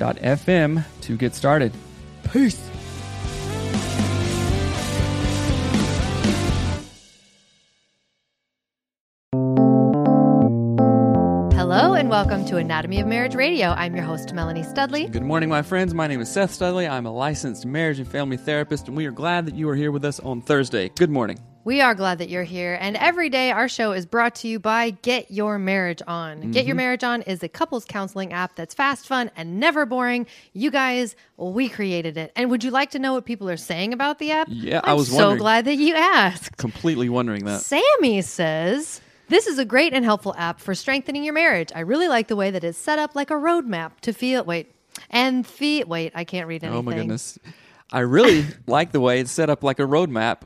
anchor.fm to get started. Peace. Hello, and welcome to Anatomy of Marriage Radio. I'm your host, Melanie Studley. Good morning, my friends. My name is Seth Studley. I'm a licensed marriage and family therapist, and we are glad that you are here with us on Thursday. Good morning. We are glad that you're here. And every day, our show is brought to you by Get Your Marriage On. Get Your mm-hmm. Marriage On is a couples counseling app that's fast, fun, and never boring. You guys, we created it. And would you like to know what people are saying about the app? Yeah, I'm I was so glad that you asked. Completely wondering that. Sammy says, This is a great and helpful app for strengthening your marriage. I really like the way that it's set up like a roadmap to feel, wait, and feel, wait, I can't read anything. Oh my goodness. I really like the way it's set up like a roadmap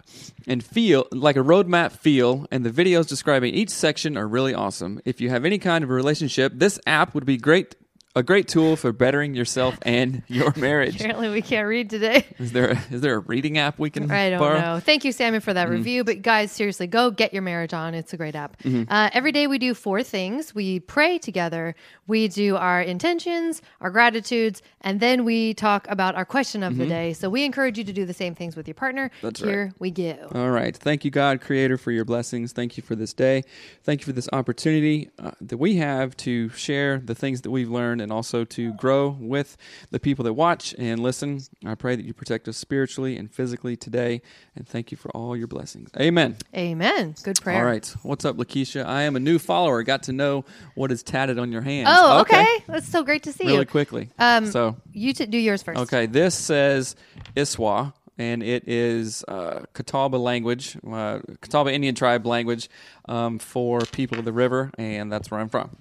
and feel like a roadmap feel, and the videos describing each section are really awesome. If you have any kind of a relationship, this app would be great a great tool for bettering yourself and your marriage. Apparently, we can't read today. Is there a, is there a reading app we can I don't borrow? know. Thank you, Sammy, for Mm-hmm. that review. But guys, seriously, go get your marriage on. It's a great app. Mm-hmm. Uh, every day we do four things. We pray together. We do our intentions, our gratitudes, and then we talk about our question of the day. So we encourage you to do the same things with your partner. Mm-hmm. That's Here right. we go. All right. Thank you, God, Creator, for your blessings. Thank you for this day. Thank you for this opportunity uh, that we have to share the things that we've learned and also to grow with the people that watch and listen. I pray that you protect us spiritually and physically today. And thank you for all your blessings. Amen. Amen. Good prayer. All right. What's up, Lakeisha? I am a new follower. Got to know what is tatted on your hand. Oh, okay. That's so great to see Really you. Really quickly. Um, so, You t- do yours first. Okay, this says Iswa, and it is uh, Catawba language, uh, Catawba Indian tribe language um, for people of the river, and that's where I'm from.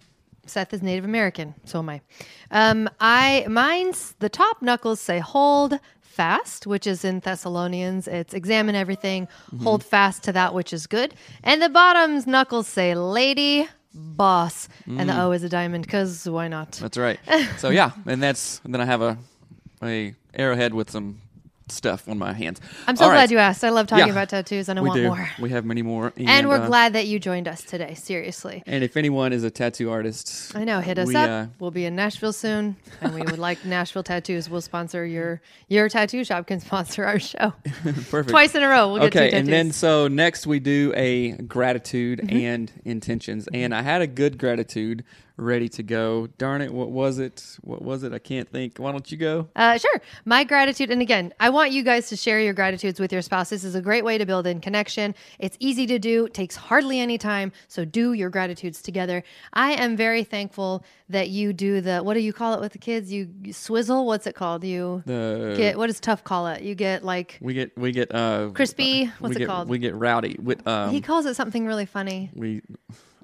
Seth is Native American, so am I. Um, I mine's the top knuckles say hold fast, which is in Thessalonians. It's examine everything, Mm-hmm. hold fast to that which is good, and the bottom's knuckles say lady boss, and the O is a diamond because why not? Mm. That's right. so yeah, and that's and then I have a a arrowhead with some stuff on my hands. I'm so All glad right. you asked. I love talking Yeah. about tattoos, and I we want do. more. We have many more, And we're uh, glad that you joined us today. Seriously. And if anyone is a tattoo artist, I know. Hit us we, up. uh, we'll be in Nashville soon, and we would like Nashville tattoos. We'll sponsor your your tattoo shop. Can sponsor our show perfect. twice in a row. We'll get okay, and then so next we do a gratitude Mm-hmm. and intentions, and I had a good gratitude ready to go. Darn it, what was it? What was it? I can't think. Why don't you go? Uh, sure. My gratitude, and again, I want you guys to share your gratitudes with your spouse. This is a great way to build in connection. It's easy to do, takes hardly any time. So do your gratitudes together. I am very thankful that you do the what do you call it with the kids? You, you swizzle. What's it called? You The get what does tough call it? You get like we get we get uh Crispy? uh, What's it get, called? We get rowdy. With um he calls it something really funny. we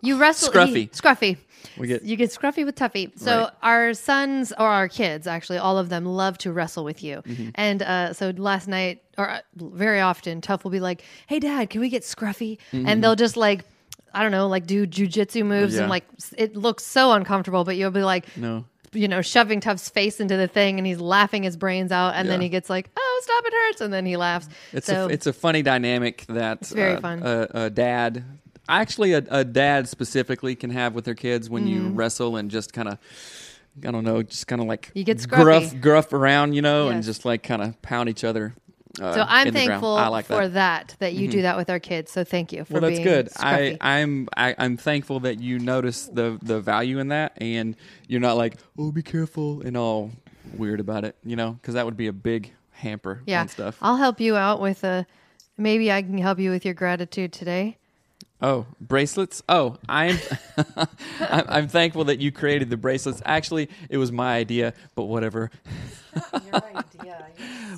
You wrestle Scruffy. scruffy. we get You get scruffy with Tuffy. So Right. our sons or our kids, actually, all of them love to wrestle with you. Mm-hmm. And uh, so last night, or uh, very often, Tuff will be like, "Hey, Dad, can we get scruffy?" And they'll just like. I don't know, like do jujitsu moves Mm-hmm. Yeah. and like it looks so uncomfortable, but you'll be like, no. you know, shoving Tuff's face into the thing and he's laughing his brains out. And then he gets like, oh, stop, it hurts. And then he laughs. It's so, a it's a funny dynamic that very uh, fun. A, a dad, actually a, a dad specifically can have with their kids when Mm-hmm. you wrestle and just kind of. I don't know, just kind of like You get gruff, scruffy. gruff around, you know, and just like kind of pound each other. Uh, so I'm in the ground. thankful I like for that. that, that, you do that with our kids. So thank you for Well, that's being good. scruffy. I, I'm I, I'm thankful that you notice the the value in that, and you're not like, oh, be careful, and all weird about it, you know, because that would be a big hamper yeah. stuff. I'll help you out with a, maybe I can help you with your gratitude today. Oh, bracelets. Oh, I'm I'm thankful that you created the bracelets. Actually, it was my idea, but whatever.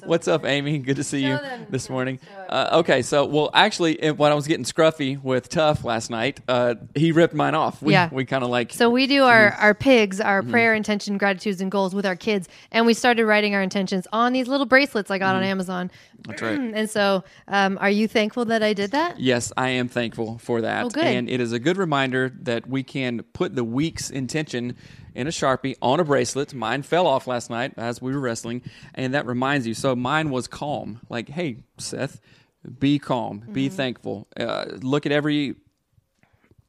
What's up, Amy? Good to see you this morning. Uh, okay, so well, actually, when I was getting scruffy with Tuff last night, uh, he ripped mine off. We, Yeah. we kind of like So we do our, Mm-hmm. our pigs, our prayer, intention, gratitudes, and goals with our kids, and we started writing our intentions on these little bracelets I got on Amazon. Mm-hmm. That's right. And so, um, are you thankful that I did that? Yes, I am thankful for that. Oh, good. And it is a good reminder that we can put the week's intention in a Sharpie on a bracelet. Mine fell off last night as we were wrestling, and that reminds you. So mine was calm. Like, hey, Seth, be calm, be Mm-hmm. thankful. Uh, look at every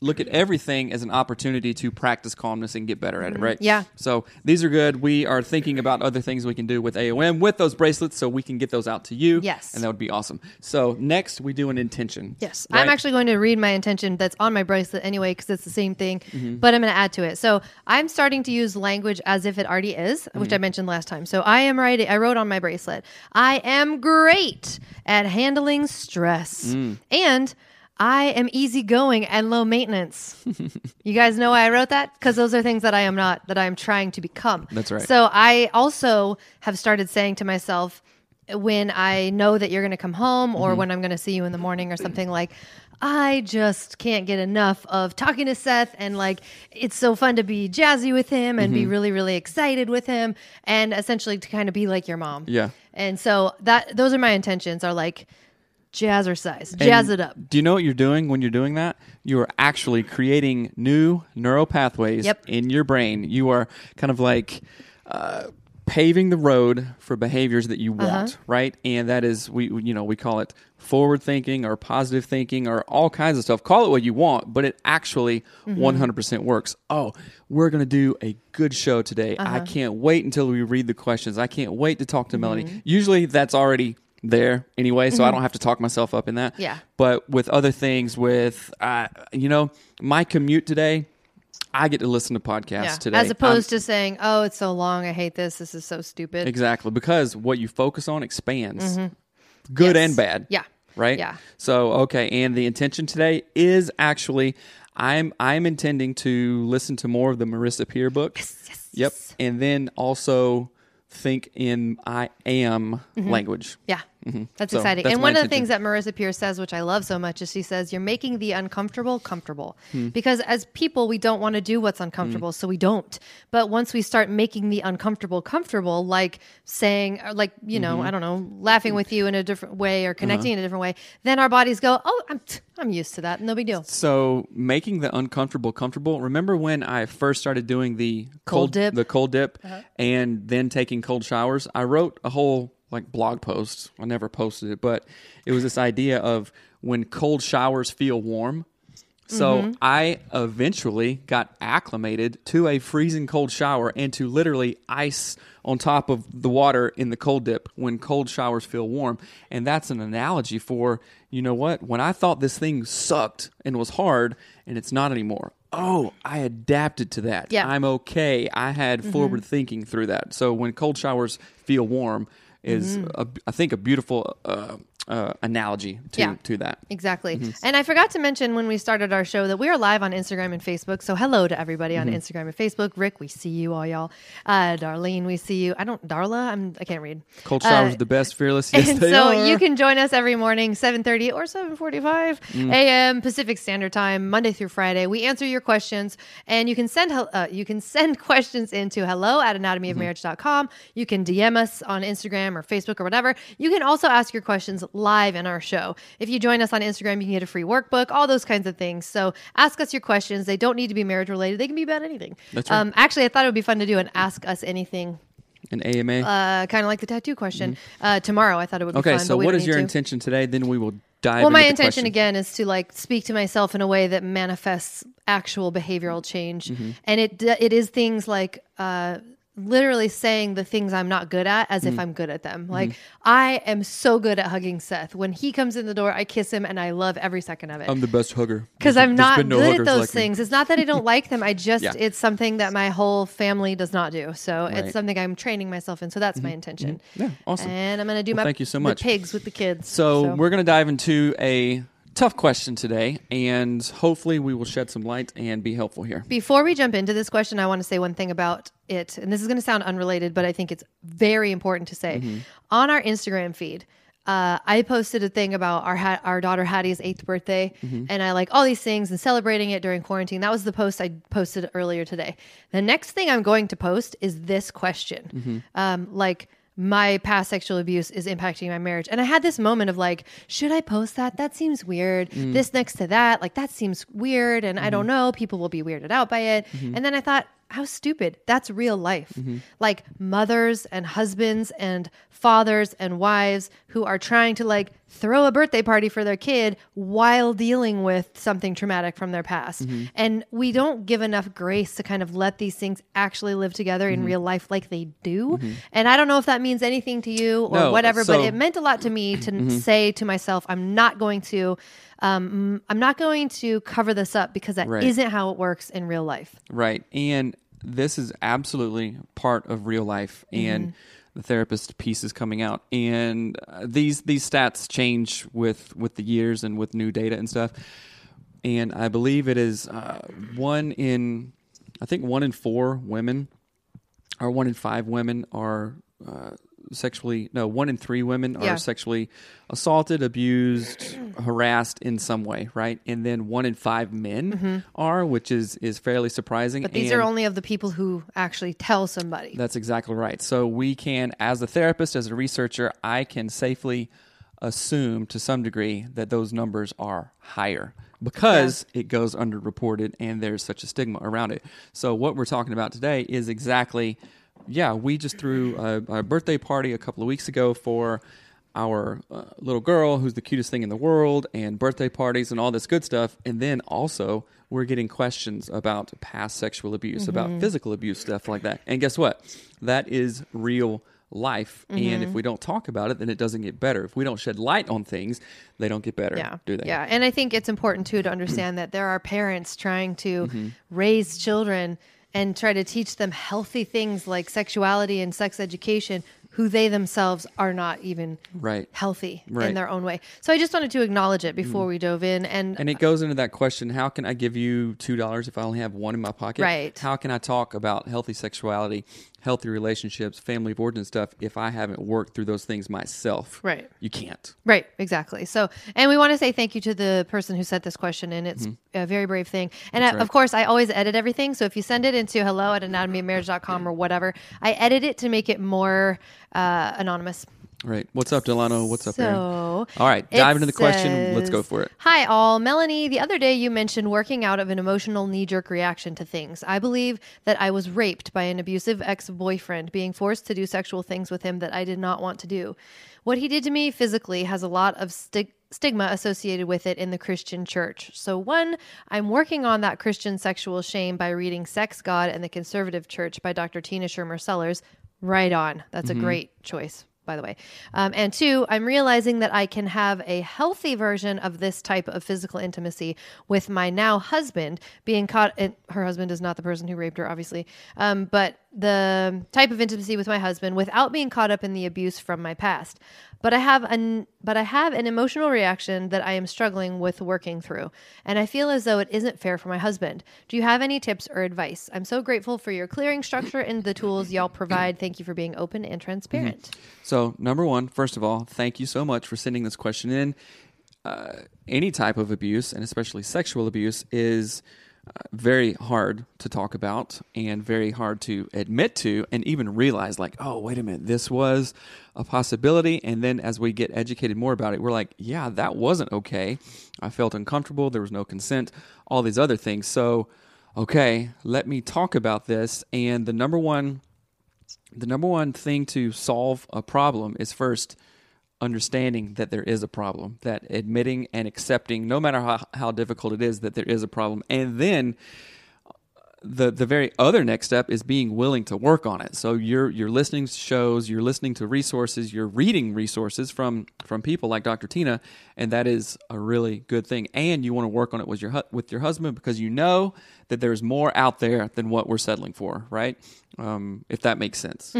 look at everything as an opportunity to practice calmness and get better at it, right? Mm-hmm. Yeah. So these are good. We are thinking about other things we can do with AOM with those bracelets so we can get those out to you. Yes. And that would be awesome. So next we do an intention. Yes, right? I'm actually going to read my intention that's on my bracelet anyway because it's the same thing, Mm-hmm. but I'm going to add to it. So I'm starting to use language as if it already is, which Mm-hmm. I mentioned last time. So I am writing. I wrote on my bracelet. I am great at handling stress, Mm. and I am easygoing and low maintenance. you guys know why I wrote that? Because those are things that I am not, that I am trying to become. That's right. So I also have started saying to myself, when I know that you're going to come home Mm-hmm. or when I'm going to see you in the morning or something like, I just can't get enough of talking to Seth and like it's so fun to be jazzy with him and Mm-hmm. be really really excited with him and essentially to kind of be like your mom. Yeah. And so that those are my intentions are like jazzercise, And jazz it up. Do you know what you're doing when you're doing that? You are actually creating new neural pathways Yep. in your brain. You are kind of like uh, paving the road for behaviors that you Uh-huh. want, right? And that is we you know we call it forward thinking or positive thinking or all kinds of stuff. Call it what you want, but it actually Mm-hmm. 100% works. Oh, we're going to do a good show today. I Uh-huh. can't wait until we read the questions. I can't wait to talk to Mm-hmm. Melanie. Usually that's already there anyway, so I don't have to talk myself up in that. Yeah. But with other things, with uh, you know, my commute today, I get to listen to podcasts Yeah. today. As opposed I'm- to saying, "Oh, it's so long. I hate this. This is so stupid." exactly because what you focus on expands, good Mm-hmm. Yes. and bad. Yeah. Right. Yeah. So okay, and the intention today is actually. I'm I'm intending to listen to more of the Marissa Peer book. yes, Yep. And then also think in I am language. Yeah. That's Mm-hmm. So, exciting. that's and one of the things that Marissa Pierce says, which I love so much, is she says, You're making the uncomfortable comfortable. Hmm. Because as people, we don't want to do what's uncomfortable, so we don't. But once we start making the uncomfortable comfortable, like saying, or like, you know, Mm-hmm. I don't know, laughing with you in a different way or connecting Uh-huh. in a different way, then our bodies go, Oh, I'm, I'm used to that. No big deal. So making the uncomfortable comfortable. Remember when I first started doing the Cold dip? Uh-huh. the cold dip, and then taking cold showers? I wrote a whole like blog post. I never posted it, but it was this idea of when cold showers feel warm. So Mm-hmm. I eventually got acclimated to a freezing cold shower and to literally ice on top of the water in the cold dip when cold showers feel warm. And that's an analogy for, you know what, when I thought this thing sucked and was hard and it's not anymore. Oh, I adapted to that. Yeah. Mm-hmm. I'm okay. I had forward thinking through that. So when cold showers feel warm is, a, I think, a beautiful uh, uh, analogy to, Mm-hmm. Yeah. to that. Exactly. Mm-hmm. And I forgot to mention when we started our show that we are live on Instagram and Facebook. So hello to everybody Mm-hmm. on Instagram and Facebook. Rick, we see you all y'all. Uh, Darlene, we see you. I don't Darla, I'm I can't read. Cold showers Uh, the best, fearless. Yes, and so are. you can join us every morning 7.30 or 7.45 Mm. a.m pacific standard time monday through friday we answer your questions and you can send uh, you can send questions into hello at Mm-hmm. anatomyofmarriage.com you can dm us on instagram or facebook or whatever you can also ask your questions live in our show. If you join us on Instagram, you can get a free workbook, all those kinds of things. So ask us your questions. They don't need to be marriage related, they can be about anything. That's right. Um, actually, I thought it would be fun to do an Ask Us Anything, An AMA. uh, kind of like the tattoo question. Uh, tomorrow, I thought it would be Mm-hmm. okay, fun. so what is your to. intention today? Then we will dive. Well, my intention question. again is to like speak to myself in a way that manifests actual behavioral change, Mm-hmm. and it it is things like uh, literally saying the things I'm not good at as Mm-hmm. if I'm good at them. Like I am so good at hugging Seth. When he comes in the door, I kiss him, and I love every second of it. I'm the best hugger because I'm not no good at those like me. things. It's not that I don't like them. I just Yeah. it's something that my whole family does not do. So Right. Mm-hmm. it's something I'm training myself in. So that's my intention. Yeah, awesome. And I'm gonna do Well, my thank you so much. pigs with the kids. So, we're going to dive into a tough question today, and hopefully we will shed some light and be helpful here. Before we jump into this question, I want to say one thing about it. And this is going to sound unrelated, but I think it's very important to say. On our Instagram feed, uh, I posted a thing about our ha- our daughter Hattie's eighth birthday, and I like all these things and celebrating it during quarantine. That was the post I posted earlier today. The next thing I'm going to post is this question, um, like my past sexual abuse is impacting my marriage. And I had this moment of like, should I post that? That seems weird. Mm. This next to that, like that seems weird. And I mm-hmm. don't know, people will be weirded out by it. Mm-hmm. And then I thought, how stupid. That's real life. Mm-hmm. Like mothers and husbands and fathers and wives who are trying to like throw a birthday party for their kid while dealing with something traumatic from their past. Mm-hmm. And we don't give enough grace to kind of let these things actually live together in mm-hmm. real life like they do. And I don't know if that means anything to you or No, whatever, so- but it meant a lot to me to say to myself, I'm not going to. Um, I'm not going to cover this up because that Right. not how it works in real life. Right. And this is absolutely part of real life and the therapist piece is coming out. And uh, these these stats change with with the years and with new data and stuff. And I believe it is uh, one in I think one in 4 women or one in 5 women are uh, sexually no, one in 3 women are Yeah. sexually assaulted, abused, harassed in some way, right? And then one in 5 men are, which is is fairly surprising. Mm-hmm. But these And are only of the people who actually tell somebody. that's exactly right. So we can, as a therapist, as a researcher, I can safely assume to some degree that those numbers are higher because it goes underreported and there's such a stigma around it. So what we're talking about today is exactly, yeah, we just threw a, a birthday party a couple of weeks ago for our uh, little girl who's the cutest thing in the world and birthday parties and all this good stuff. And then also we're getting questions about past sexual abuse about physical abuse stuff like that. And guess what? That is real life. And if we don't talk about it then it doesn't get better. If we don't shed light on things they don't get better Yeah. do they? Yeah. And I think it's important too to understand that there are parents trying to Mm-hmm. raise children and try to teach them healthy things like sexuality and sex education who they themselves are not even Right. healthy Right. Mm. in their own way. So I just wanted to acknowledge it before we dove in and, and it goes into that question how can i give you two dollars if i only have one in my pocket Right. how can i talk about healthy sexuality healthy relationships family of origin stuff if i haven't worked through those things myself Right. you can't Right, exactly. So, and we want to say thank you to the person who sent this question in. It's a very brave thing. And I, Mm-hmm. right. of course, I always edit everything. So if you send it into hello at anatomyofmarriage.com or whatever, I edit it to make it more uh, anonymous. Right what's up delano what's up Aaron? All right dive into the question let's go for it Hi, all. Melanie, the other day you mentioned working out of an emotional knee jerk reaction to things. I believe that I was raped by an abusive ex boyfriend, being forced to do sexual things with him that I did not want to do. What he did to me physically has a lot of stig- stigma associated with it in the Christian church. So, one, I'm working on that Christian sexual shame by reading Sex, God, and the Conservative Church by Dr. Tina Schermer Sellers. Right on. That's a mm-hmm. great choice by the way. Um, and two, I'm realizing that I can have a healthy version of this type of physical intimacy with my now husband being caught. Her husband is not the person who raped her, obviously, um, but the type of intimacy with my husband without being caught up in the abuse from my past. But I have an but I have an emotional reaction that I am struggling with working through, and I feel as though it isn't fair for my husband. Do you have any tips or advice? I'm so grateful for your clearing structure and the tools y'all provide. Thank you for being open and transparent. So, number one, first of all, thank you so much for sending this question in. Uh, any type of abuse, and especially sexual abuse, is very hard to talk about and very hard to admit to and even realize like oh wait a minute this was a possibility. And then as we get educated more about it we're like yeah that wasn't okay. I felt uncomfortable. There was no consent all these other things. So okay let me talk about this. And the number one the number one thing to solve a problem is first understanding that there is a problem, that admitting and accepting, no matter how, how difficult it is, that there is a problem. And then the the very other next step is being willing to work on it. So you're you're listening to shows, you're listening to resources, you're reading resources from from people like Dr. Tina, and that is a really good thing. And you want to work on it with your hu- with your husband because you know that there's more out there than what we're settling for, right? Um, if that makes sense.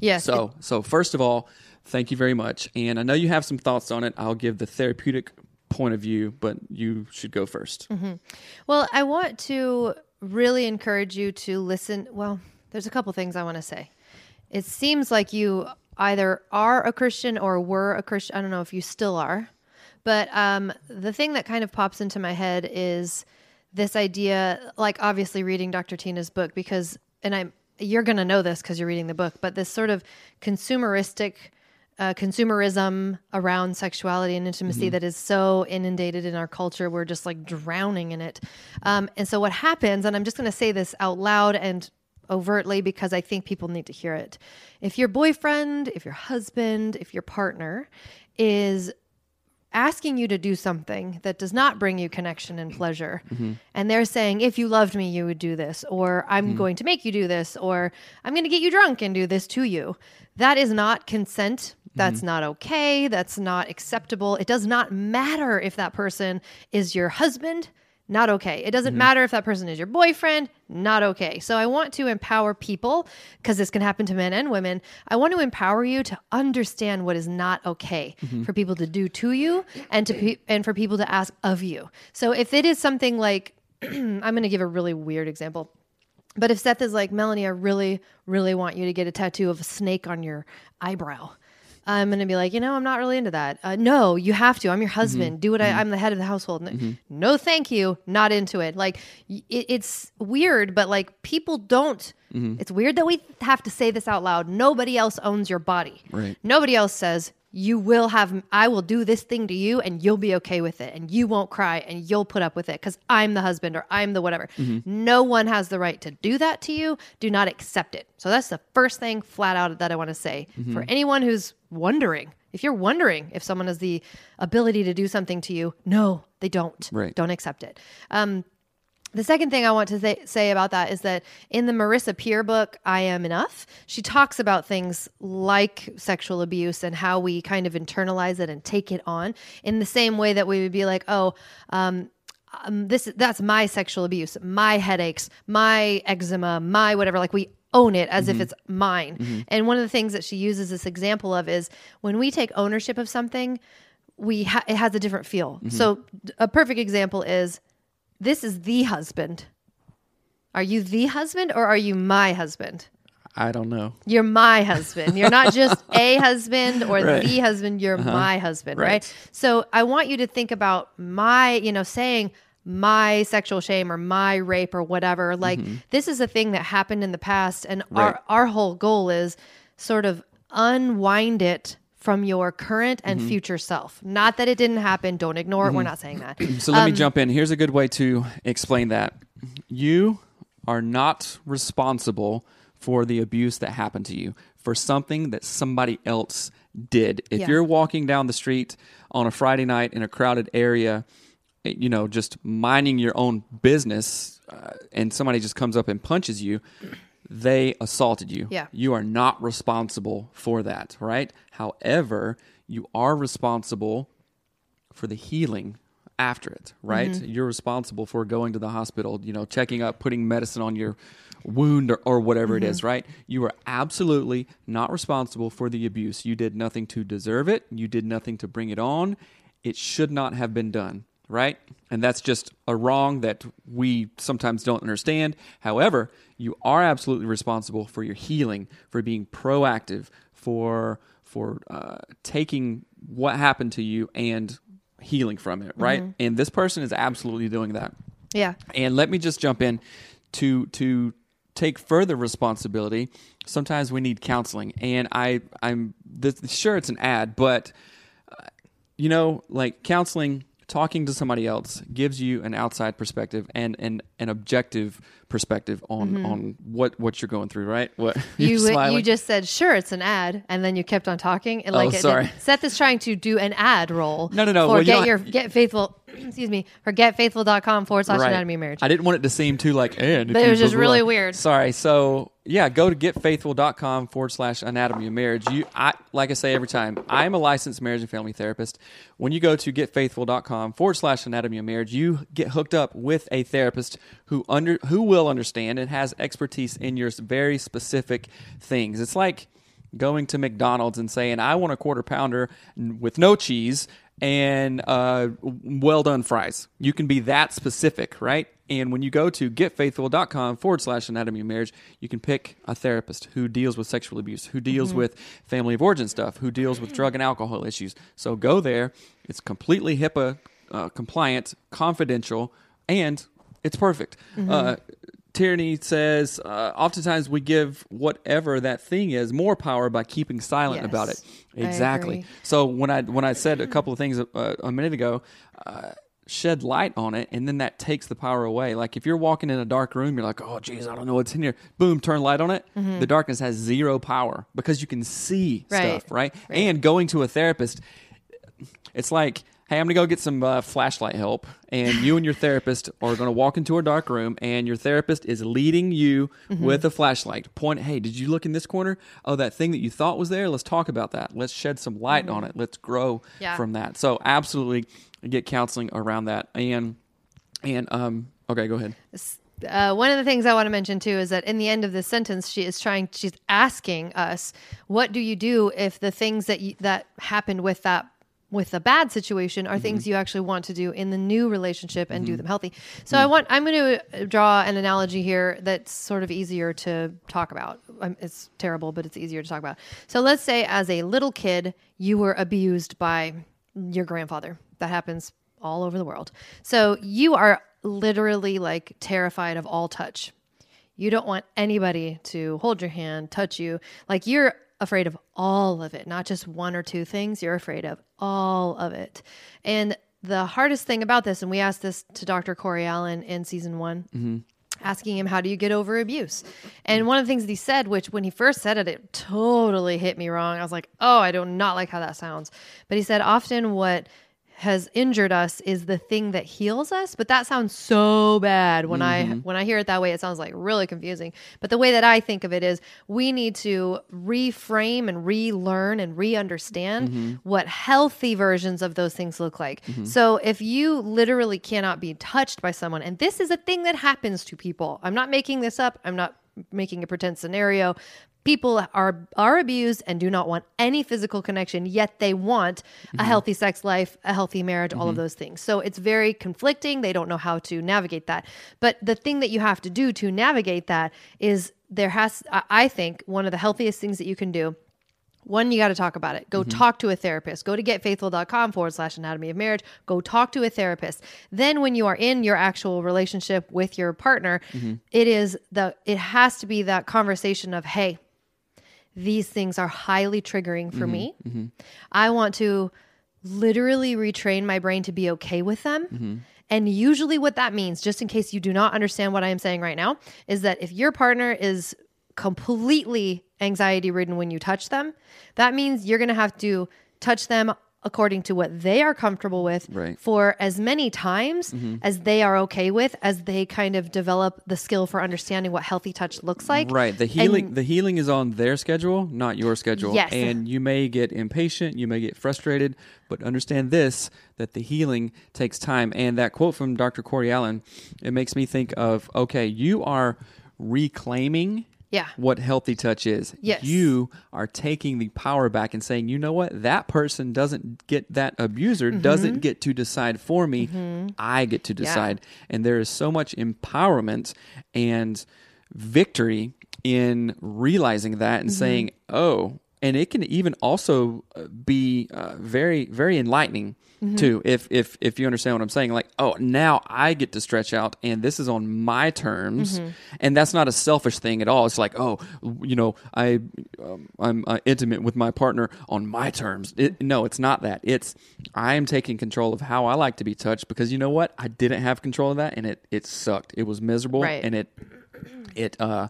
Yes. So so first of all, thank you very much. And I know you have some thoughts on it. I'll give the therapeutic point of view, but you should go 1st Well, I want to really encourage you to listen. Well, there's a couple things I want to say. It seems like you either are a Christian or were a Christian. I don't know if you still are. But um, the thing that kind of pops into my head is this idea, like obviously reading Dr. Tina's book, because, and I'm, you're going to know this because you're reading the book, but this sort of consumeristic uh, consumerism around sexuality and intimacy that is so inundated in our culture. We're just like drowning in it. Um, and so, what happens, and I'm just going to say this out loud and overtly because I think people need to hear it. If your boyfriend, if your husband, if your partner is asking you to do something that does not bring you connection and pleasure. And they're saying, if you loved me, you would do this, or I'm going to make you do this, or I'm going to get you drunk and do this to you. That is not consent. That's mm-hmm. not okay. That's not acceptable. It does not matter if that person is your husband. Not okay. It doesn't mm-hmm. matter if that person is your boyfriend. Not okay. So I want to empower people because this can happen to men and women. I want to empower you to understand what is not okay mm-hmm. for people to do to you and to pe- and for people to ask of you. So if it is something like I'm going to give a really weird example. But if Seth is like, Melanie, I really, really want you to get a tattoo of a snake on your eyebrow. I'm going to be like, you know, I'm not really into that. Uh, no, you have to. I'm your mm-hmm. husband. Do what I, mm-hmm. I'm the head of the household. No, mm-hmm. no, thank you. Not into it. Like, it, it's weird, but like, people don't. It's weird that we have to say this out loud. Nobody else owns your body. Right. Nobody else says, you will have, I will do this thing to you and you'll be okay with it and you won't cry and you'll put up with it because I'm the husband or I'm the whatever. No one has the right to do that to you. Do not accept it. So that's the first thing flat out that I want to say for anyone who's wondering. If you're wondering if someone has the ability to do something to you, no, they don't. Right. Don't accept it. Um, the second thing I want to say, say about that is that in the Marissa Peer book, I Am Enough, she talks about things like sexual abuse and how we kind of internalize it and take it on in the same way that we would be like, oh, um, um, this that's my sexual abuse, my headaches, my eczema, my whatever. Like we own it as if it's mine. And one of the things that she uses this example of is when we take ownership of something, we ha- it has a different feel. So a perfect example is this is the husband. Are you the husband or are you my husband? I don't know. You're my husband. You're not just a husband or Right. the husband. You're uh-huh. my husband, right. Right. So I want you to think about my, you know, saying my sexual shame or my rape or whatever. Like mm-hmm. this is a thing that happened in the past, and Right. our our whole goal is sort of unwind it from your current and future self. Not that it didn't happen. Don't ignore it. We're not saying that. So let me Um, jump in. Here's a good way to explain that. You are not responsible for the abuse that happened to you, for something that somebody else did. If Yeah. you're walking down the street on a Friday night in a crowded area, you know, just minding your own business, uh, and somebody just comes up and punches you, they assaulted you. Yeah. You are not responsible for that, right? However, you are responsible for the healing after it, right? Mm-hmm. You're responsible for going to the hospital, you know, checking up, putting medicine on your wound or, or whatever Mm-hmm. it is, right? You are absolutely not responsible for the abuse. You did nothing to deserve it. You did nothing to bring it on. It should not have been done, right? And that's just a wrong that we sometimes don't understand. However, you are absolutely responsible for your healing, for being proactive, for for uh, taking what happened to you and healing from it, right? And this person is absolutely doing that. Yeah. And let me just jump in to to take further responsibility. Sometimes we need counseling, and I I'm this, sure it's an ad, but uh, you know, like counseling, talking to somebody else gives you an outside perspective and an an objective perspective on on what what you're going through. Right? What Mm-hmm. You you just said sure it's an ad and then you kept on talking and Oh, like it- sorry. Seth is trying to do an ad roll. No, no, no. For Well, get your get faithful excuse me for getfaithful.com forward slash anatomy of marriage. I didn't want it to seem too like, and But it was just really weird. Sorry. So yeah, go to getfaithful.com forward slash anatomy of marriage. You, I, like I say every time, I'm a licensed marriage and family therapist. When you go to getfaithful.com forward slash anatomy of marriage, you get hooked up with a therapist who under who will understand and has expertise in your very specific things. It's like going to McDonald's and saying, I want a quarter pounder with no cheese and uh, well done fries. You can be that specific, right? And when you go to getfaithful.com forward slash anatomy of marriage, you can pick a therapist who deals with sexual abuse, who deals with family of origin stuff, who deals with drug and alcohol issues. So go there. It's completely HIPAA uh, compliant, confidential, and it's perfect. Uh, Tyranny says, uh, oftentimes we give whatever that thing is more power by keeping silent Yes. about it. Exactly. So when I when I said a couple of things uh, a minute ago, uh, shed light on it, and then that takes the power away. Like if you're walking in a dark room, you're like, oh, geez, I don't know what's in here. Boom, turn light on it. The darkness has zero power because you can see Mm-hmm. Right. stuff, right? And going to a therapist, it's like, hey, I'm gonna go get some uh, flashlight help, and you and your therapist are gonna walk into a dark room, and your therapist is leading you Mm-hmm. with a flashlight. Point, hey, did you look in this corner? Oh, that thing that you thought was there. Let's talk about that. Let's shed some light on it. Let's grow Mm-hmm. Yeah. from that. So absolutely get counseling around that, and and um, okay, go ahead. uh, one of the things I want to mention too is that in the end of this sentence, she is trying, she's asking us, what do you do if the things that you, that happened with that with a bad situation are things you actually want to do in the new relationship and do them healthy. So I want I'm going to draw an analogy here that's sort of easier to talk about. Um, it's terrible, but it's easier to talk about. So let's say as a little kid you were abused by your grandfather. That happens all over the world. So you are literally like terrified of all touch. You don't want anybody to hold your hand, touch you. Like you're afraid of all of it, not just one or two things. You're afraid of all of it. And the hardest thing about this, and we asked this to Dr. Corey Allen in season one, mm-hmm. asking him, How do you get over abuse? And one of the things that he said, which when he first said it, it totally hit me wrong. I was like, Oh, I do not like how that sounds. But he said, Often what has injured us is the thing that heals us but that sounds so bad. When i mm-hmm. when i hear it that way it sounds like really confusing. But the way that i think of it is we need to reframe and relearn and re-understand mm-hmm. what healthy versions of those things look like. Mm-hmm. So if you literally cannot be touched by someone and this is a thing that happens to people. I'm not making this up. I'm not making a pretend scenario people are are abused and do not want any physical connection yet they want a mm-hmm. healthy sex life a healthy marriage all of mm-hmm. those things so it's very conflicting they don't know how to navigate that but the thing that you have to do to navigate that is there has i think one of the healthiest things that you can do one, you got to talk about it. Go mm-hmm. talk to a therapist. Go to getfaithful.com forward slash anatomy of marriage. Go talk to a therapist. Then, when you are in your actual relationship with your partner, it is the, it has to be that conversation of, hey, these things are highly triggering for mm-hmm, me. Mm-hmm. I want to literally retrain my brain to be okay with them. Mm-hmm. And usually, what that means, just in case you do not understand what I am saying right now, is that if your partner is completely anxiety ridden when you touch them, that means you're going to have to touch them according to what they are comfortable with Right. for as many times mm-hmm. as they are okay with as they kind of develop the skill for understanding what healthy touch looks like. Right. The healing And- the healing is on their schedule, not your schedule. Yes. And you may get impatient, you may get frustrated, but understand this that the healing takes time. And that quote from Dr. Corey Allen, it makes me think of okay, you are reclaiming Yeah. what healthy touch is. Yes. You are taking the power back and saying, you know what? That person doesn't get that abuser mm-hmm. doesn't get to decide for me. Mm-hmm. I get to decide. And there is so much empowerment and victory in realizing that and mm-hmm. saying, oh, and it can even also uh, be uh, very very enlightening too if if if you understand what i'm saying. Like oh now i get to stretch out and this is on my terms and that's not a selfish thing at all. It's like oh you know i um, i'm uh, intimate with my partner on my terms. It, no it's not that. It's i am taking control of how i like to be touched because you know what? I didn't have control of that and it it sucked. It was miserable Right. and it it uh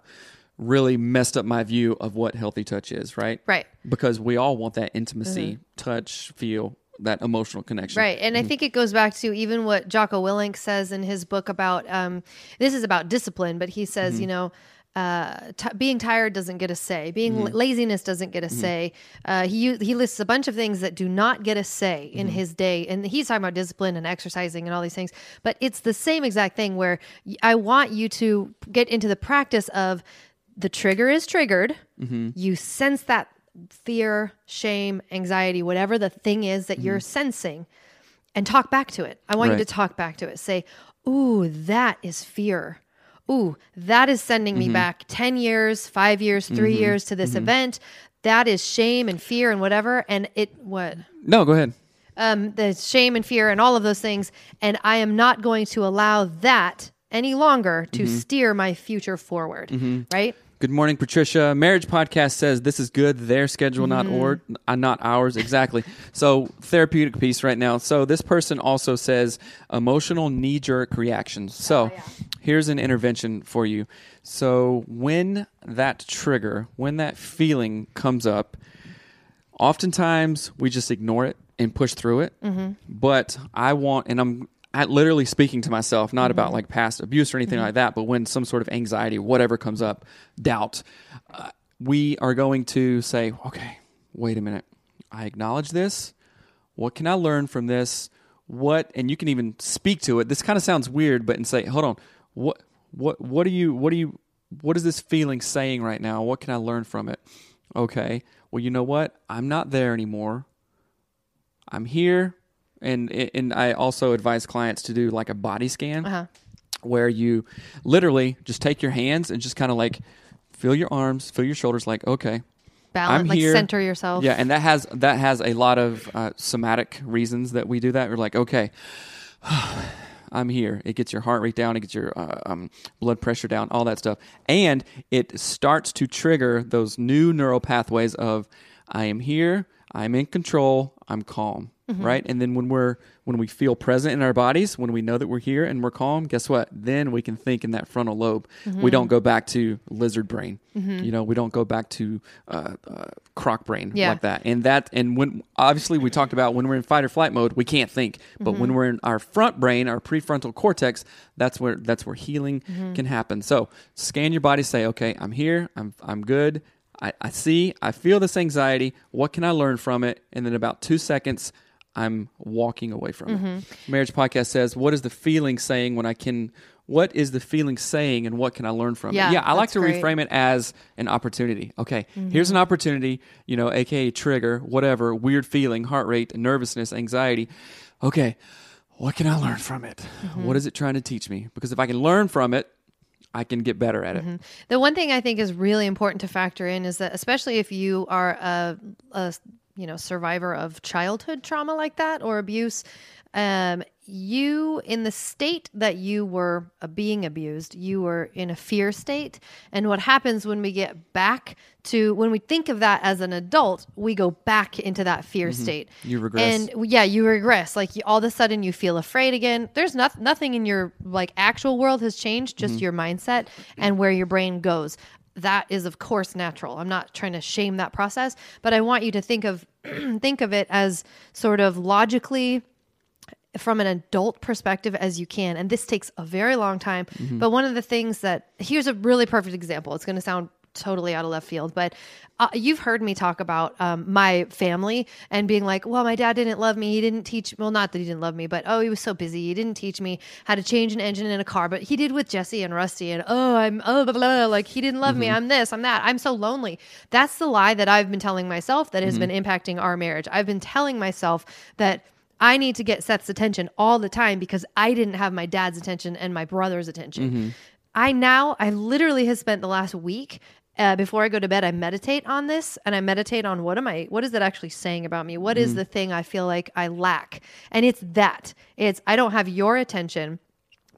really messed up my view of what healthy touch is right Right. because we all want that intimacy touch feel that emotional connection Right. And I Mm-hmm. think it goes back to even what Jocko Willink says in his book about um, this is about discipline, but he Mm-hmm. says, you know, uh, t- being tired doesn't get a say. Being Mm-hmm. la- laziness doesn't get a say. Uh, he he lists a bunch of things that do not get a say in Mm-hmm. his day, and he's talking about discipline and exercising and all these things. But it's the same exact thing where y- I want you to get into the practice of the trigger is triggered. Mm-hmm. You sense that fear, shame, anxiety, whatever the thing is that Mm-hmm. you're sensing, and talk back to it. I want you to talk back to it. Say, Ooh, that is fear. Ooh, that is sending Mm-hmm. me back 10 years, five years, 3 years to this event. That is shame and fear and whatever. And it, what? no go ahead um, the shame and fear and all of those things. And I am not going to allow that any longer to Mm-hmm. steer my future forward. Right? Good morning, Patricia. Marriage podcast says this is good. Their schedule, not Mm-hmm. or uh, not ours. Exactly. so therapeutic piece right now. So this person also says emotional knee jerk reactions. So here's an intervention for you. So when that trigger, when that feeling comes up, oftentimes we just ignore it and push through it. But I want, and I'm I literally speaking to myself, not about like past abuse or anything like that, but when some sort of anxiety, whatever comes up, doubt, uh, we are going to say, okay, wait a minute. I acknowledge this. What can I learn from this? What, and you can even speak to it. This kind of sounds weird, but and say, hold on, what, what, what are you, what are you, what is this feeling saying right now? What can I learn from it? Okay. Well, you know what? I'm not there anymore. I'm here. And, and I also advise clients to do like a body scan Uh-huh. where you literally just take your hands and just kind of like feel your arms, feel your shoulders like, okay, Balance, I'm like here. center yourself. yeah, and that has that has a lot of uh, somatic reasons that we do that. We're like, okay, I'm here. It gets your heart rate down. It gets your uh, um, blood pressure down. All that stuff, and it starts to trigger those new neural pathways of I am here. I'm in control. I'm calm. Mm-hmm. Right, and then when we're when we feel present in our bodies, when we know that we're here and we're calm, guess what? Then we can think in that frontal lobe. We mm-hmm. don't go back to lizard brain. Mm-hmm. You know, we don't go back to uh, uh, croc brain Yeah. like that. And that and when obviously we talked about when we're in fight or flight mode, we can't think. But when we're in our front brain, our prefrontal cortex, that's where that's where healing can happen. So scan your body, say, okay, I'm here, I'm I'm good. I, I see, I feel this anxiety. What can I learn from it? And then about two seconds, I'm walking away from it. Mm-hmm. Marriage podcast says, what is the feeling saying when I can? What is the feeling saying, and what can I learn from Yeah, it? Yeah, I like to great. reframe it as an opportunity. Okay, mm-hmm. here's an opportunity, you know, aka trigger, whatever, weird feeling, heart rate, nervousness, anxiety. Okay, what can I learn from it? Mm-hmm. What is it trying to teach me? Because if I can learn from it, I can get better at it. The one thing I think is really important to factor in is that, especially if you are a, a you know survivor of childhood trauma like that or abuse, um, you in the state that you were uh, being abused, you were in a fear state. And what happens when we get back to when we think of that as an adult, we go back into that fear state. You regress. And yeah, you regress. Like you, all of a sudden, you feel afraid again. There's not, nothing in your like actual world has changed, just your mindset and where your brain goes. That is, of course, natural. I'm not trying to shame that process, but I want you to think of think of it as sort of logically from an adult perspective as you can. And this takes a very long time. Mm-hmm. But one of the things that here's a really perfect example. It's going to sound totally out of left field, but uh, you've heard me talk about um, my family and being like, well, my dad didn't love me. He didn't teach, well, not that he didn't love me, but oh, he was so busy. He didn't teach me how to change an engine in a car, but he did with Jesse and Rusty. And oh, I'm, oh, blah, blah, blah. like he didn't love me. I'm this, I'm that. I'm so lonely. That's the lie that I've been telling myself that has been impacting our marriage. I've been telling myself that I need to get Seth's attention all the time because I didn't have my dad's attention and my brother's attention. I now, I literally have spent the last week uh, before I go to bed, I meditate on this and I meditate on what am I, what is it actually saying about me? What is the thing I feel like I lack? And it's that. It's, I don't have your attention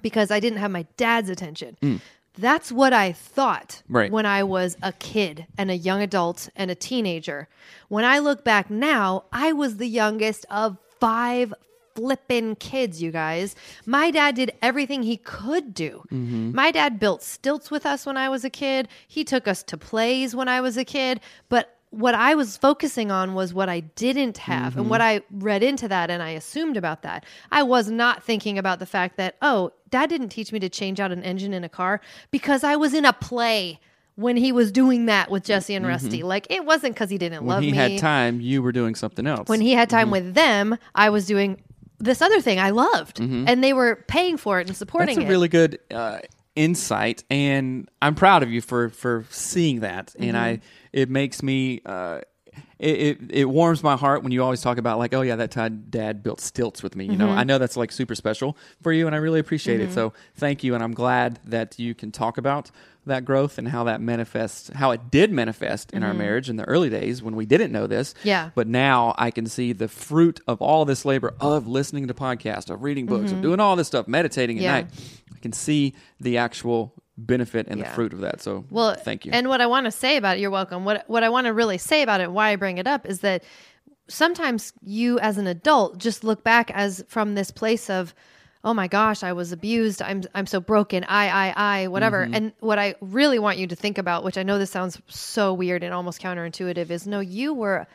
because I didn't have my dad's attention. That's what I thought Right. when I was a kid and a young adult and a teenager. When I look back now, I was the youngest of five flippin' kids, you guys. My dad did everything he could do. My dad built stilts with us when I was a kid. He took us to plays when I was a kid. But what I was focusing on was what I didn't have and what I read into that and I assumed about that. I was not thinking about the fact that, oh, dad didn't teach me to change out an engine in a car because I was in a play when he was doing that with Jesse and Rusty. Like it wasn't because he didn't Mm-hmm. When love he me. had time, you were doing something else. When he had Mm-hmm. time with them, I was doing this other thing I loved, and they were paying for it and supporting Mm-hmm. That's a it. really good uh, insight, and I'm proud of you for for seeing that. And I, Mm-hmm. it makes me. Uh, it, it, it warms my heart when you always talk about like oh yeah that time dad built stilts with me you Mm-hmm. know I know that's like super special for you and I really appreciate it so thank you and I'm glad that you can talk about that growth and how that manifests how it did manifest in our marriage in the early days when we didn't know this Mm-hmm. Yeah. but now I can see the fruit of all this labor of listening to podcasts, of reading books, of doing all this stuff, meditating at Mm-hmm. Yeah. night. I can see the actual benefit and the fruit of that. So, Well, thank you. And what I want to say about it, you're welcome. What what I want to really say about it, why I bring it up, is that sometimes you, as an adult, just look back as from this place of, oh my gosh, I was abused. I'm I'm so broken. I I I whatever. Mm-hmm. And what I really want you to think about, which I know this sounds so weird and almost counterintuitive, is no, you were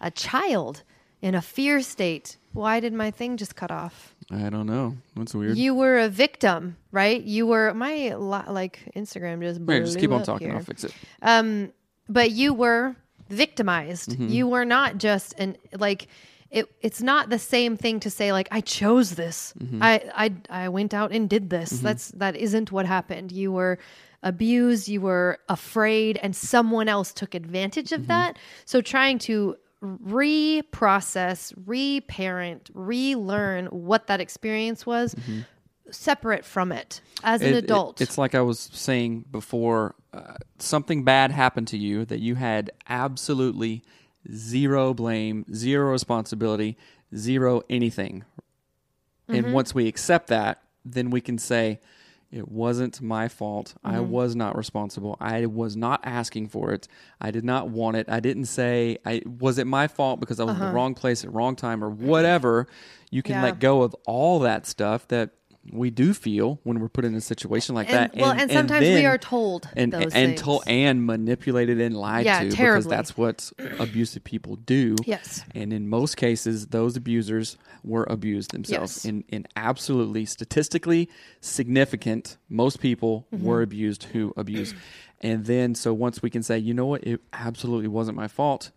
a child in a fear state. Why did my thing just cut off? I don't know. That's weird. You were a victim, right? You were my li- like Instagram just Wait, just keep on talking. here. I'll fix it. Um, but you were victimized. Mm-hmm. You were not just an like it. It's not the same thing to say like I chose this. Mm-hmm. I I I went out and did this. That's that isn't what happened. You were abused. You were afraid, and someone else took advantage Mm-hmm. of that. So trying to reprocess, reparent, relearn what that experience was. Separate from it as an Mm-hmm. It- it- adult. it's like I was saying before uh, something bad happened to you that you had absolutely zero blame, zero responsibility, zero anything. Mm-hmm. And once we accept that, then we can say, it wasn't my fault. I Mm-hmm. was not responsible. I was not asking for it. I did not want it. I didn't say, I was it my fault because I was in the wrong place at the wrong time or whatever. You can Uh-huh. Yeah. let go of all that stuff that we do feel when we're put in a situation like And- that. well, and sometimes we then- are told and those and told and manipulated and lied Yeah, to because terribly. that's what abusive people do. Yes. And in most cases, those abusers were abused themselves. Yes. In in absolutely statistically significant, most people Mm-hmm. were abused who abused. And then so once we can say, you know what, it absolutely wasn't my fault,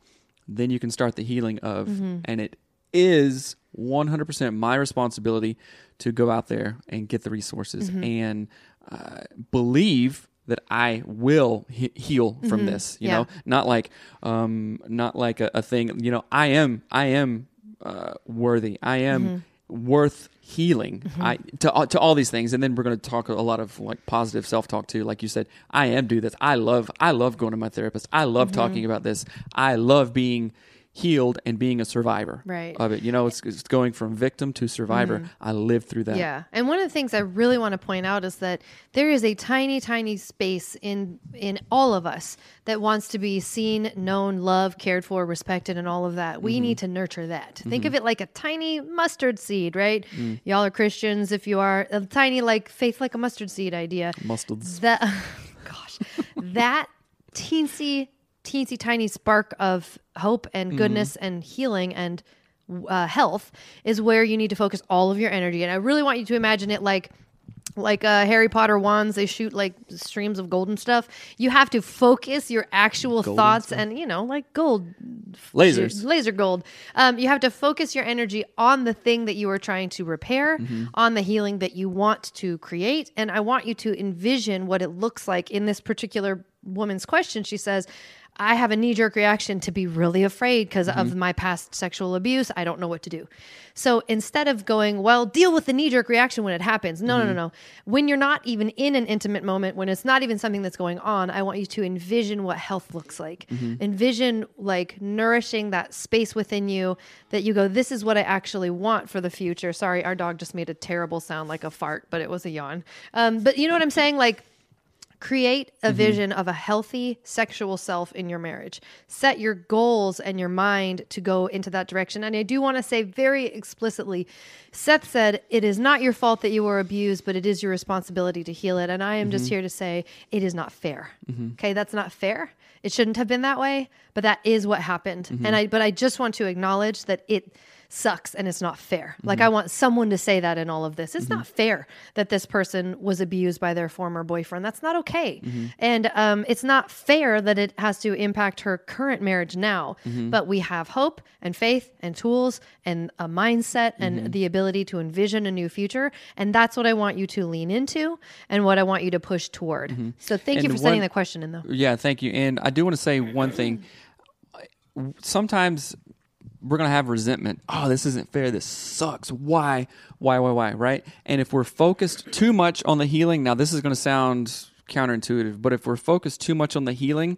then you can start the healing of Mm-hmm. and it is 100% my responsibility to go out there and get the resources Mm-hmm. and uh, believe that I will he- heal from this. You Mm-hmm. Yeah. know, not like um, not like a, a thing. You know, I am I am uh, worthy. I am Mm-hmm. worth healing. I to uh, to all these things, and then we're going to talk a lot of like positive self talk too. Like you said, I am do this. I love I love going to my therapist. I love Mm-hmm. talking about this. I love being healed and being a survivor Right. of it. You know, it's, it's going from victim to survivor. I lived through that. Mm-hmm. Yeah. And one of the things I really want to point out is that there is a tiny, tiny space in in all of us that wants to be seen, known, loved, cared for, respected, and all of that. Mm-hmm. We need to nurture that. Think of it like a tiny mustard seed, right? Mm. Y'all are Christians. If you are a tiny, like faith like a mustard seed idea. Mustards. That gosh, that teensy, teensy tiny spark of hope and Mm-hmm. goodness and healing and uh, health is where you need to focus all of your energy. And I really want you to imagine it like like uh, Harry Potter wands, they shoot like streams of golden stuff. You have to focus your actual thoughts and you know, like gold Lasers. laser gold. Um, you have to focus your energy on the thing that you are trying to repair, Mm-hmm. on the healing that you want to create. And I want you to envision what it looks like in this particular woman's question. She says, I have a knee jerk reaction to be really afraid because of Mm-hmm. my past sexual abuse. I don't know what to do. So instead of going, well, deal with the knee jerk reaction when it happens. No, Mm-hmm. no, no, no. When you're not even in an intimate moment, when it's not even something that's going on, I want you to envision what health looks like. Mm-hmm. Envision like nourishing that space within you that you go, this is what I actually want for the future. Sorry, our dog just made a terrible sound like a fart, but it was a yawn. Um, but you know what I'm saying? Like, create a mm-hmm. vision of a healthy sexual self in your marriage. Set your goals and your mind to go into that direction. And i do want to say very explicitly seth said it is not your fault that you were abused but it is your responsibility to heal it. And i am just mm-hmm. here to say it is not fair. Mm-hmm. Okay that's not fair. It shouldn't have been that way but that is what happened. And i but i just want to acknowledge that it sucks and it's not fair. Like mm-hmm. I want someone to say that in all of this. It's not mm-hmm. fair that this person was abused by their former boyfriend. That's not okay. Mm-hmm. And um, it's not fair that it has to impact her current marriage now. But we have hope and faith and tools and a mindset and the ability to envision a new future. And that's what I want you to lean into and what I want you to push toward. So thank you And for sending one- that question in though. Yeah, thank you. And I do want to say one thing. Sometimes we're going to have resentment. Oh, this isn't fair. This sucks. Why? Why, why, why? Right? And if we're focused too much on the healing, now this is going to sound counterintuitive, but if we're focused too much on the healing,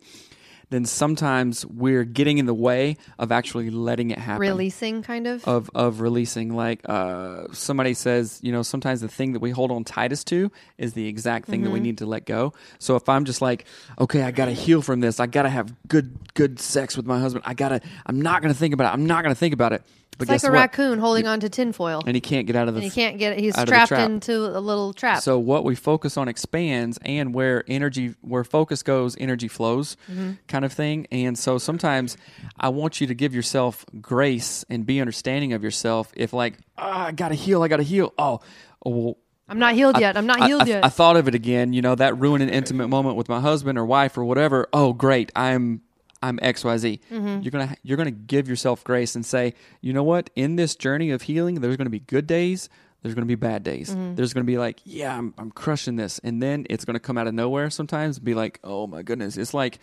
then sometimes we're getting in the way of actually letting it happen. Releasing kind of. of of releasing like uh somebody says you know sometimes the thing that we hold on tightest to is the exact thing that we need to let go. So if i'm just like okay i gotta heal from this. I gotta have good good sex with my husband. I gotta i'm not gonna think about it. I'm not gonna think about it but it's like a what raccoon holding on to tinfoil. and he can't get out of the and he can't get. He's out of the trapped trap. into a little trap. So what we focus on expands, and where energy, where focus goes, energy flows, Mm-hmm. kind of thing. And so sometimes I want you to give yourself grace and be understanding of yourself. If like, ah, I gotta heal, I gotta heal. Oh, oh, well, I'm not healed yet. I'm not healed I, yet. I thought of it again. You know that ruined an intimate moment with my husband or wife or whatever. Oh, great! I'm I'm X Y Z. Mm-hmm. You're gonna you're gonna give yourself grace and say, you know what? In this journey of healing, there's gonna be good days. There's gonna be bad days. Mm-hmm. There's gonna be like, yeah, I'm I'm crushing this, and then it's gonna come out of nowhere. Sometimes and be like, oh my goodness. It's like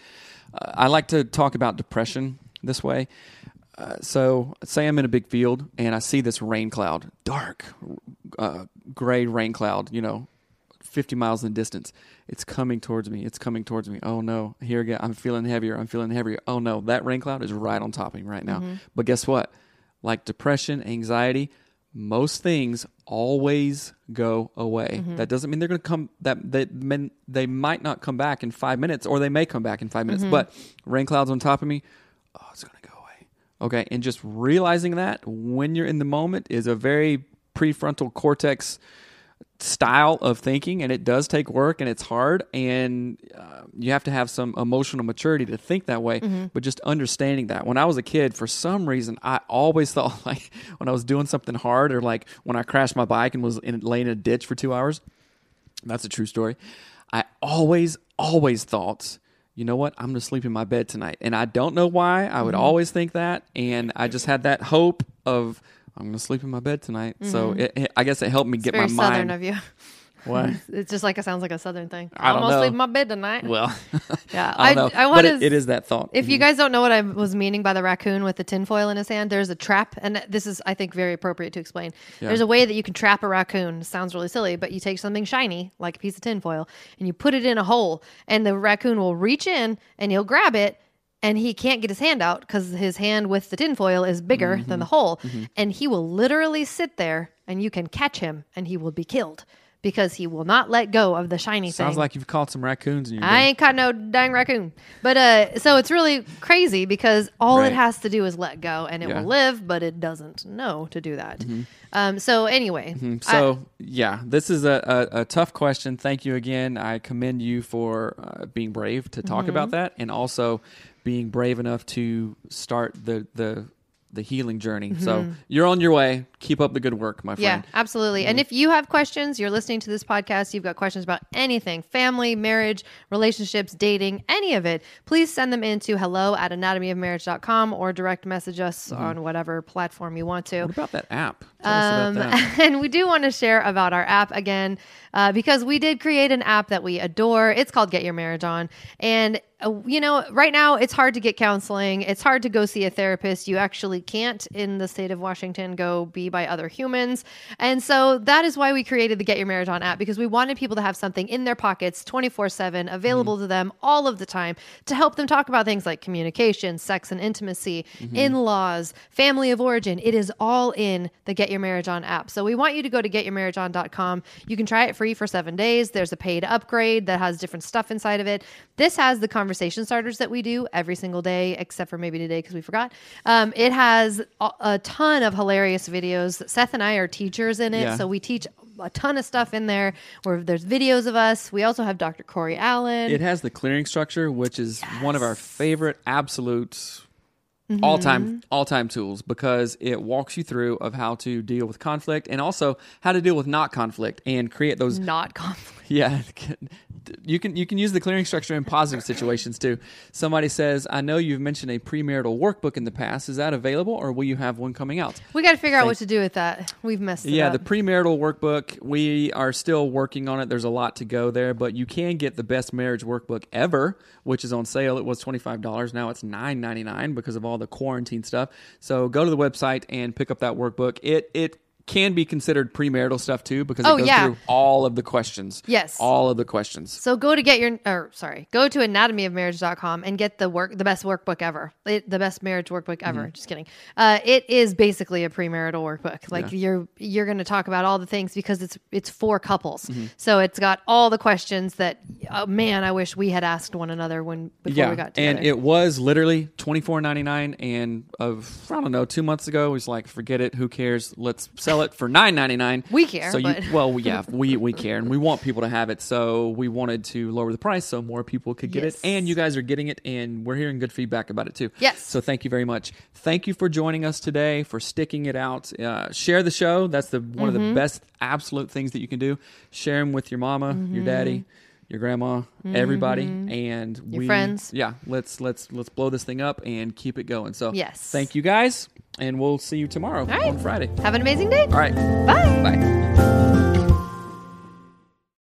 uh, I like to talk about depression this way. Uh, so say I'm in a big field and I see this rain cloud, dark, uh, gray rain cloud, you know, 50 miles in distance. It's coming towards me. It's coming towards me. Oh no, here again. I'm feeling heavier. I'm feeling heavier. Oh no, that rain cloud is right on top of me right now. Mm-hmm. But guess what? Like depression, anxiety, most things always go away. Mm-hmm. That doesn't mean they're going to come. That that men, they might not come back in five minutes, or they may come back in 5 minutes. Mm-hmm. But rain clouds on top of me. Oh, it's going to go away. Okay, and just realizing that when you're in the moment is a very prefrontal cortex style of thinking and it does take work and it's hard and uh, you have to have some emotional maturity to think that way but just understanding that. When i was a kid for some reason i always thought like when i was doing something hard or like when i crashed my bike and was in, laying in a ditch for two hours that's a true story i always always thought you know what? I'm gonna sleep in my bed tonight. And i don't know why. I would always think that and i just had that hope of i'm gonna sleep in my bed tonight so mm-hmm. it, it- i guess it helped me get Very my southern mind of you. what It's just like it sounds like a southern thing. I I'm gonna sleep in my bed tonight. well yeah, i I, but want it, to. it is that thought If you mm-hmm. guys don't know what I was meaning by the raccoon with the tinfoil in his hand, there's a trap, and this is, I think, very appropriate to explain. There's a way that you can trap a raccoon. sounds really silly, but you take something shiny, like a piece of tinfoil, and you put it in a hole, and the raccoon will reach in and he'll grab it. And he can't get his hand out because his hand with the tinfoil is bigger Mm-hmm. than the hole. And he will literally sit there and you can catch him and he will be killed because he will not let go of the shiny sounds thing. Sounds like you've caught some raccoons in your I day. ain't caught no dang raccoon. But uh so it's really crazy because all Right. it has to do is let go and it Yeah. Mm-hmm. will live, but it doesn't know to do that. Um so anyway. So yeah, this is a, a, a tough question. Thank you again. I commend you for uh, being brave to talk Mm-hmm. about that, and also being brave enough to start the the the healing journey. So you're on your way. Keep up the good work, my Mm-hmm. Yeah, friend. absolutely. And if you have questions, you're listening to this podcast, you've got questions about anything family, marriage, relationships, dating, any of it, please send them into hello at anatomyofmarriage.com or direct message us Mm-hmm. on whatever platform you want to. What about that app? Tell us Um, about that. and we do want to share about our app again uh, because we did create an app that we adore. It's called Get Your Marriage On. And Uh, you know, right now it's hard to get counseling. It's hard to go see a therapist. You actually can't in the state of Washington go be by other humans. And so that is why we created the Get Your Marriage On app because we wanted people to have something in their pockets 24 7 mm-hmm. available to them all of the time to help them talk about things like communication, sex and intimacy, mm-hmm. in laws, family of origin. It is all in the Get Your Marriage On app. So we want you to go to getyourmarriageon.com. You can try it free for seven days. There's a paid upgrade that has different stuff inside of it. This has the conversation starters that we do every single day, except for maybe today because we forgot. Um, it has a, a ton of hilarious videos. Seth and I are teachers in it, Yeah. so we teach a ton of stuff in there where there's videos of us. We also have Dr. Corey Allen. It has the clearing structure, which is one of our favorite absolute all time mm-hmm. all time tools because it walks you through of how to deal with conflict and also how to deal with not conflict and create those not conflict. yeah you can you can use the clearing structure in positive situations too somebody says i know you've mentioned a premarital workbook in the past is that available or will you have one coming out We got to figure out what to do with that. We've messed it yeah, up. the premarital workbook, we are still working on it. There's a lot to go there, but you can get the best marriage workbook ever, which is on sale. It was $25. Now it's $9.99 because of all the quarantine stuff. So go to the website and pick up that workbook. It it can be considered premarital stuff too because it Oh, goes yeah. through all of the questions. Yes. All of the questions. So go to get your or sorry, go to anatomyofmarriage.com and get the work the best workbook ever. It, the best marriage workbook ever. Mm-hmm. Just kidding. Uh, it is basically a premarital workbook. Like you're you're going to talk about all the things because it's it's for couples. Mm-hmm. So it's got all the questions that oh man, I wish we had asked one another when before yeah, we got together. and it was literally twenty four ninety nine, and of I don't know, two months ago, it was like, forget it, who cares? Let's sell it for nine ninety nine. We care, So but- you, well, yeah, we we care, and we want people to have it. So we wanted to lower the price so more people could get Yes. it, and you guys are getting it, and we're hearing good feedback about it too. Yes. So thank you very much. Thank you for joining us today, for sticking it out. Uh, share the show. That's the one Mm-hmm. of the best absolute things that you can do. Share them with your mama, your daddy. Your grandma, everybody, and Mm-hmm. Your we, friends. yeah, let's let's let's blow this thing up and keep it going. So Yes. thank you guys, and we'll see you tomorrow right. on Friday. Have an amazing day. All right, Bye. bye.